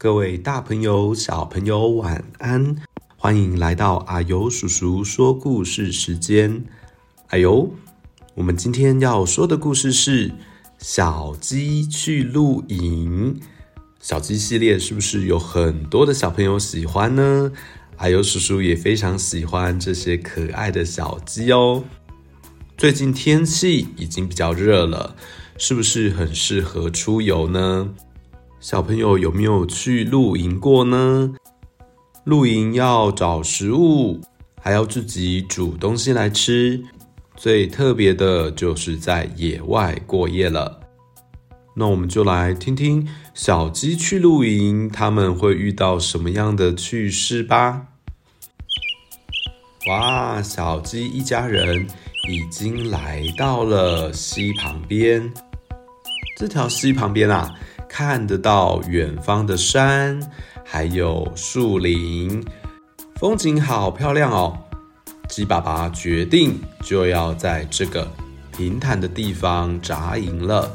各位大朋友、小朋友，晚安！欢迎来到阿尤叔叔说故事时间。阿尤，我们今天要说的故事是《小鸡去露营》。小鸡系列是不是有很多的小朋友喜欢呢？阿尤叔叔也非常喜欢这些可爱的小鸡哦。最近天气已经比较热了，是不是很适合出游呢？小朋友有没有去露营过呢？露营要找食物，还要自己煮东西来吃。最特别的就是在野外过夜了。那我们就来听听小鸡去露营，他们会遇到什么样的趣事吧。哇，小鸡一家人已经来到了溪旁边。这条溪旁边啊。看得到远方的山，还有树林，风景好漂亮哦。鸡爸爸决定就要在这个平坦的地方扎营了。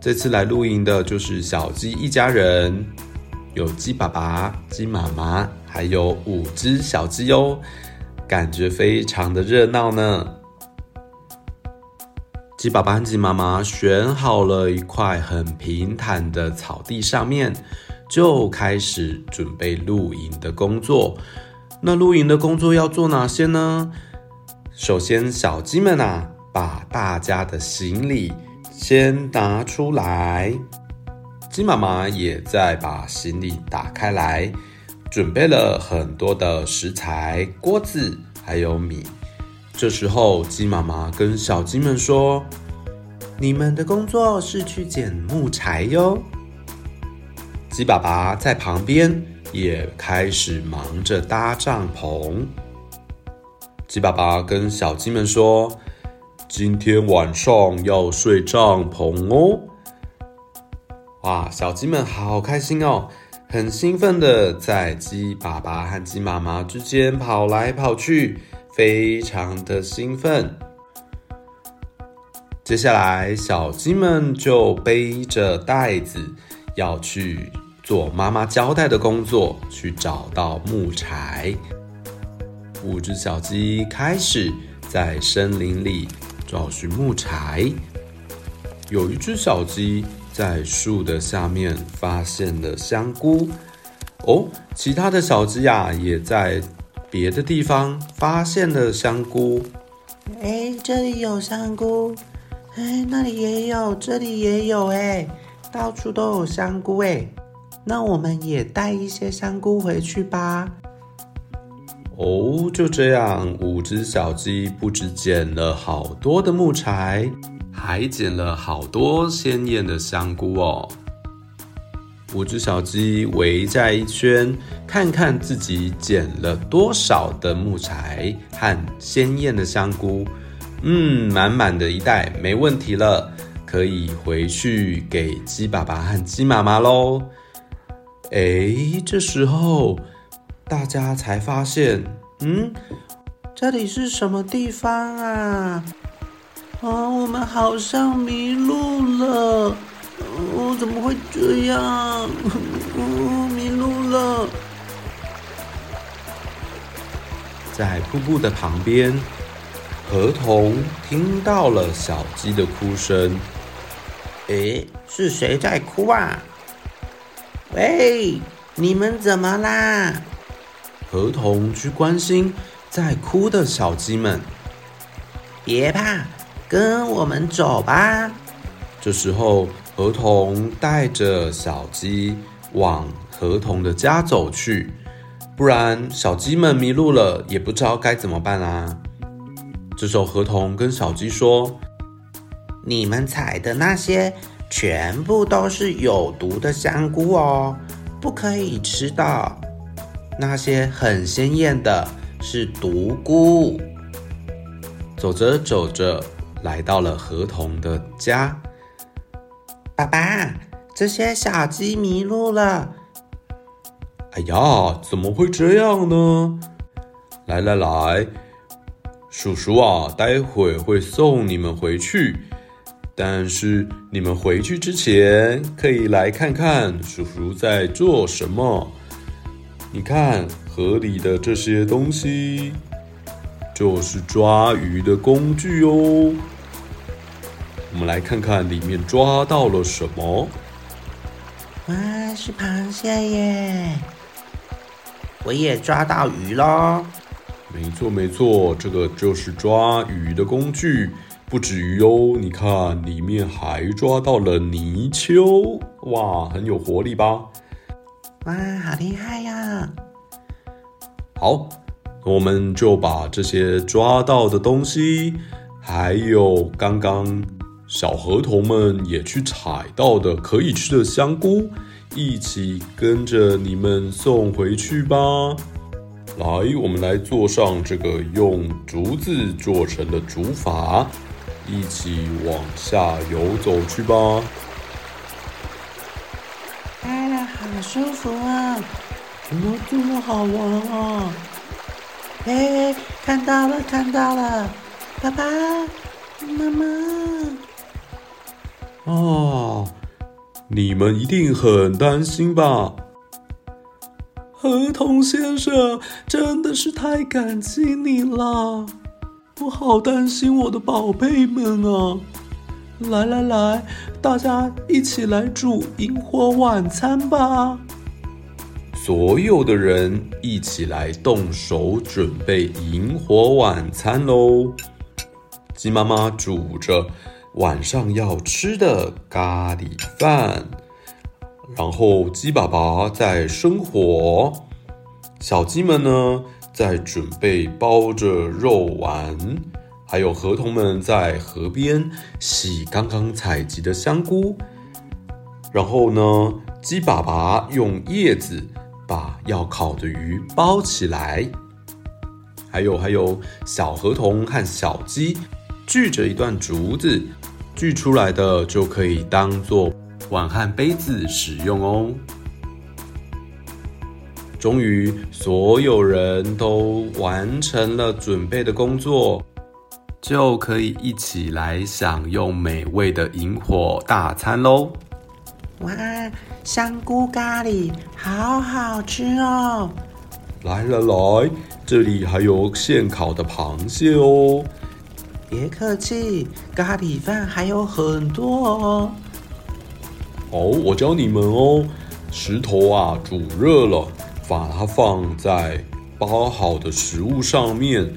这次来露营的就是小鸡一家人，有鸡爸爸、鸡妈妈，还有五只小鸡哦，感觉非常的热闹呢。鸡爸爸和鸡妈妈选好了一块很平坦的草地上面，就开始准备露营的工作。那露营的工作要做哪些呢？首先，小鸡们啊，把大家的行李先拿出来。鸡妈妈也在把行李打开来，准备了很多的食材、锅子还有米。这时候，鸡妈妈跟小鸡们说：“你们的工作是去捡木柴哟。”鸡爸爸在旁边也开始忙着搭帐篷。鸡爸爸跟小鸡们说：“今天晚上要睡帐篷哦。”哇，小鸡们好开心哦，很兴奋的在鸡爸爸和鸡妈妈之间跑来跑去。非常的兴奋。接下来，小鸡们就背着袋子，要去做妈妈交代的工作，去找到木柴。五只小鸡开始在森林里找寻木柴。有一只小鸡在树的下面发现了香菇。哦，其他的小鸡呀，也在。别的地方发现了香菇，哎，这里有香菇，哎，那里也有，这里也有，哎，到处都有香菇，哎，那我们也带一些香菇回去吧。哦，就这样，五只小鸡不止捡了好多的木柴，还捡了好多鲜艳的香菇哦。五只小鸡围在一圈，看看自己捡了多少的木材和鲜艳的香菇。嗯，满满的一袋，没问题了，可以回去给鸡爸爸和鸡妈妈喽。哎，这时候大家才发现，嗯，这里是什么地方啊？哦，我们好像迷路了。哦，怎么会这样？哦，迷路了。在瀑布的旁边，河童听到了小鸡的哭声。诶，是谁在哭啊？喂，你们怎么啦？河童去关心在哭的小鸡们。别怕，跟我们走吧。这时候。河童带着小鸡往河童的家走去，不然小鸡们迷路了，也不知道该怎么办啊。这时候，河童跟小鸡说：“你们采的那些全部都是有毒的香菇哦，不可以吃的。那些很鲜艳的是毒菇。”走着走着，来到了河童的家。爸爸，这些小鸡迷路了。哎呀，怎么会这样呢？来来来，叔叔啊，待会会送你们回去。但是你们回去之前，可以来看看叔叔在做什么。你看河里的这些东西，就是抓鱼的工具哦。我们来看看里面抓到了什么。哇，是螃蟹耶！我也抓到鱼喽。没错没错，这个就是抓鱼的工具。不止鱼哦，你看里面还抓到了泥鳅，哇，很有活力吧？哇，好厉害呀！好，我们就把这些抓到的东西，还有刚刚小河童们也去采到的可以吃的香菇，一起跟着你们送回去吧。来，我们来坐上这个用竹子做成的竹筏。一起往下游走去吧！哎呀，好舒服啊！怎么这么好玩啊？哎，看到了，看到了，爸爸妈妈！啊，你们一定很担心吧？河童先生，真的是太感激你了。我好担心我的宝贝们啊！来来来，大家一起来煮萤火晚餐吧！所有的人一起来动手准备萤火晚餐喽！鸡妈妈煮着晚上要吃的咖喱饭，然后鸡爸爸在生火，小鸡们呢？在准备包着肉丸，还有河童们在河边洗刚刚采集的香菇。然后呢，鸡爸爸用叶子把要烤的鱼包起来。还有还有，小河童和小鸡锯着一段竹子，锯出来的就可以当做碗和杯子使用哦。终于，所有人都完成了准备的工作，就可以一起来享用美味的萤火大餐喽！哇，香菇咖喱好好吃哦！来来来，这里还有现烤的螃蟹哦！别客气，咖喱饭还有很多哦。好，我教你们哦，石头啊，煮热了。把它放在包好的食物上面，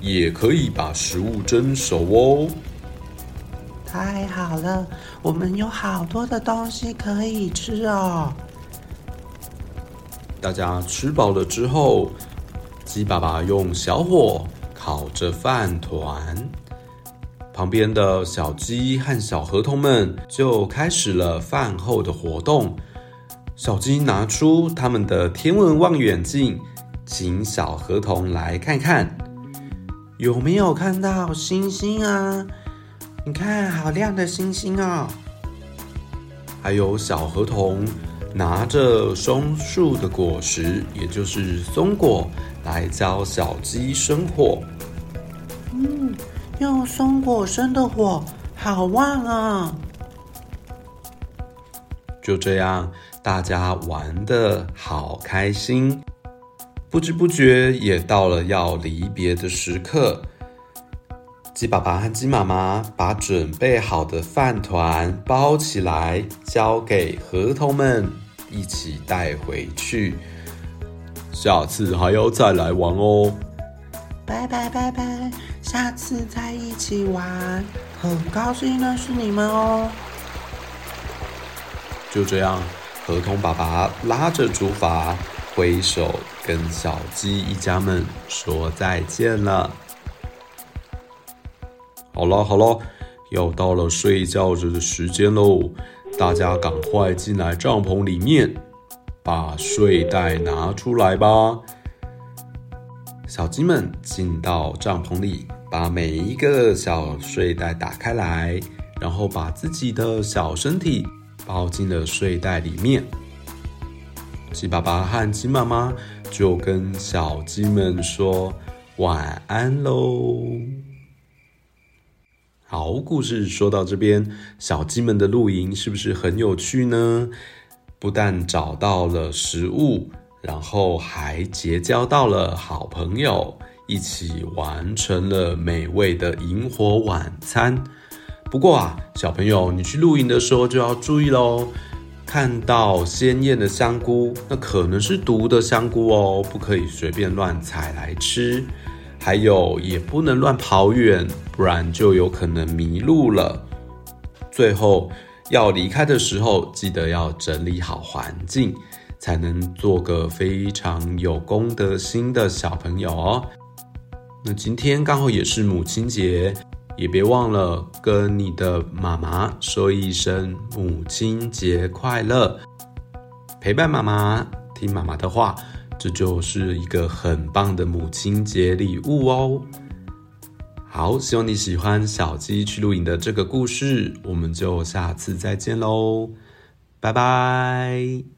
也可以把食物蒸熟哦。太好了，我们有好多的东西可以吃哦。大家吃饱了之后，鸡爸爸用小火烤着饭团，旁边的小鸡和小河童们就开始了饭后的活动。小鸡拿出他们的天文望远镜，请小河童来看看，有没有看到星星啊？你看，好亮的星星哦！还有小河童拿着松树的果实，也就是松果，来教小鸡生火。用松果生的火，好旺啊！就这样。大家玩得好开心，不知不觉也到了要离别的时刻。鸡爸爸和鸡妈妈把准备好的饭团包起来，交给河童们一起带回去。下次还要再来玩哦！拜拜拜拜，下次再一起玩，很高兴认识你们哦。就这样。河童爸爸拉着竹筏，挥手跟小鸡一家们说再见了。好了好了，要到了睡觉着的时间喽，大家赶快进来帐篷里面，把睡袋拿出来吧。小鸡们进到帐篷里，把每一个小睡袋打开来，然后把自己的小身体。包进了睡袋里面，鸡爸爸和鸡妈妈就跟小鸡们说晚安喽。好，故事说到这边，小鸡们的露营是不是很有趣呢？不但找到了食物，然后还结交到了好朋友，一起完成了美味的萤火晚餐。不过啊，小朋友，你去露营的时候就要注意喽，看到鲜艳的香菇，那可能是毒的香菇哦，不可以随便乱采来吃。还有，也不能乱跑远，不然就有可能迷路了。最后要离开的时候，记得要整理好环境，才能做个非常有公德心的小朋友哦。那今天刚好也是母亲节，也别忘了跟你的妈妈说一声母亲节快乐，陪伴妈妈，听妈妈的话。这就是一个很棒的母亲节礼物哦！好，希望你喜欢小鸡去露营的这个故事，我们就下次再见喽，拜拜。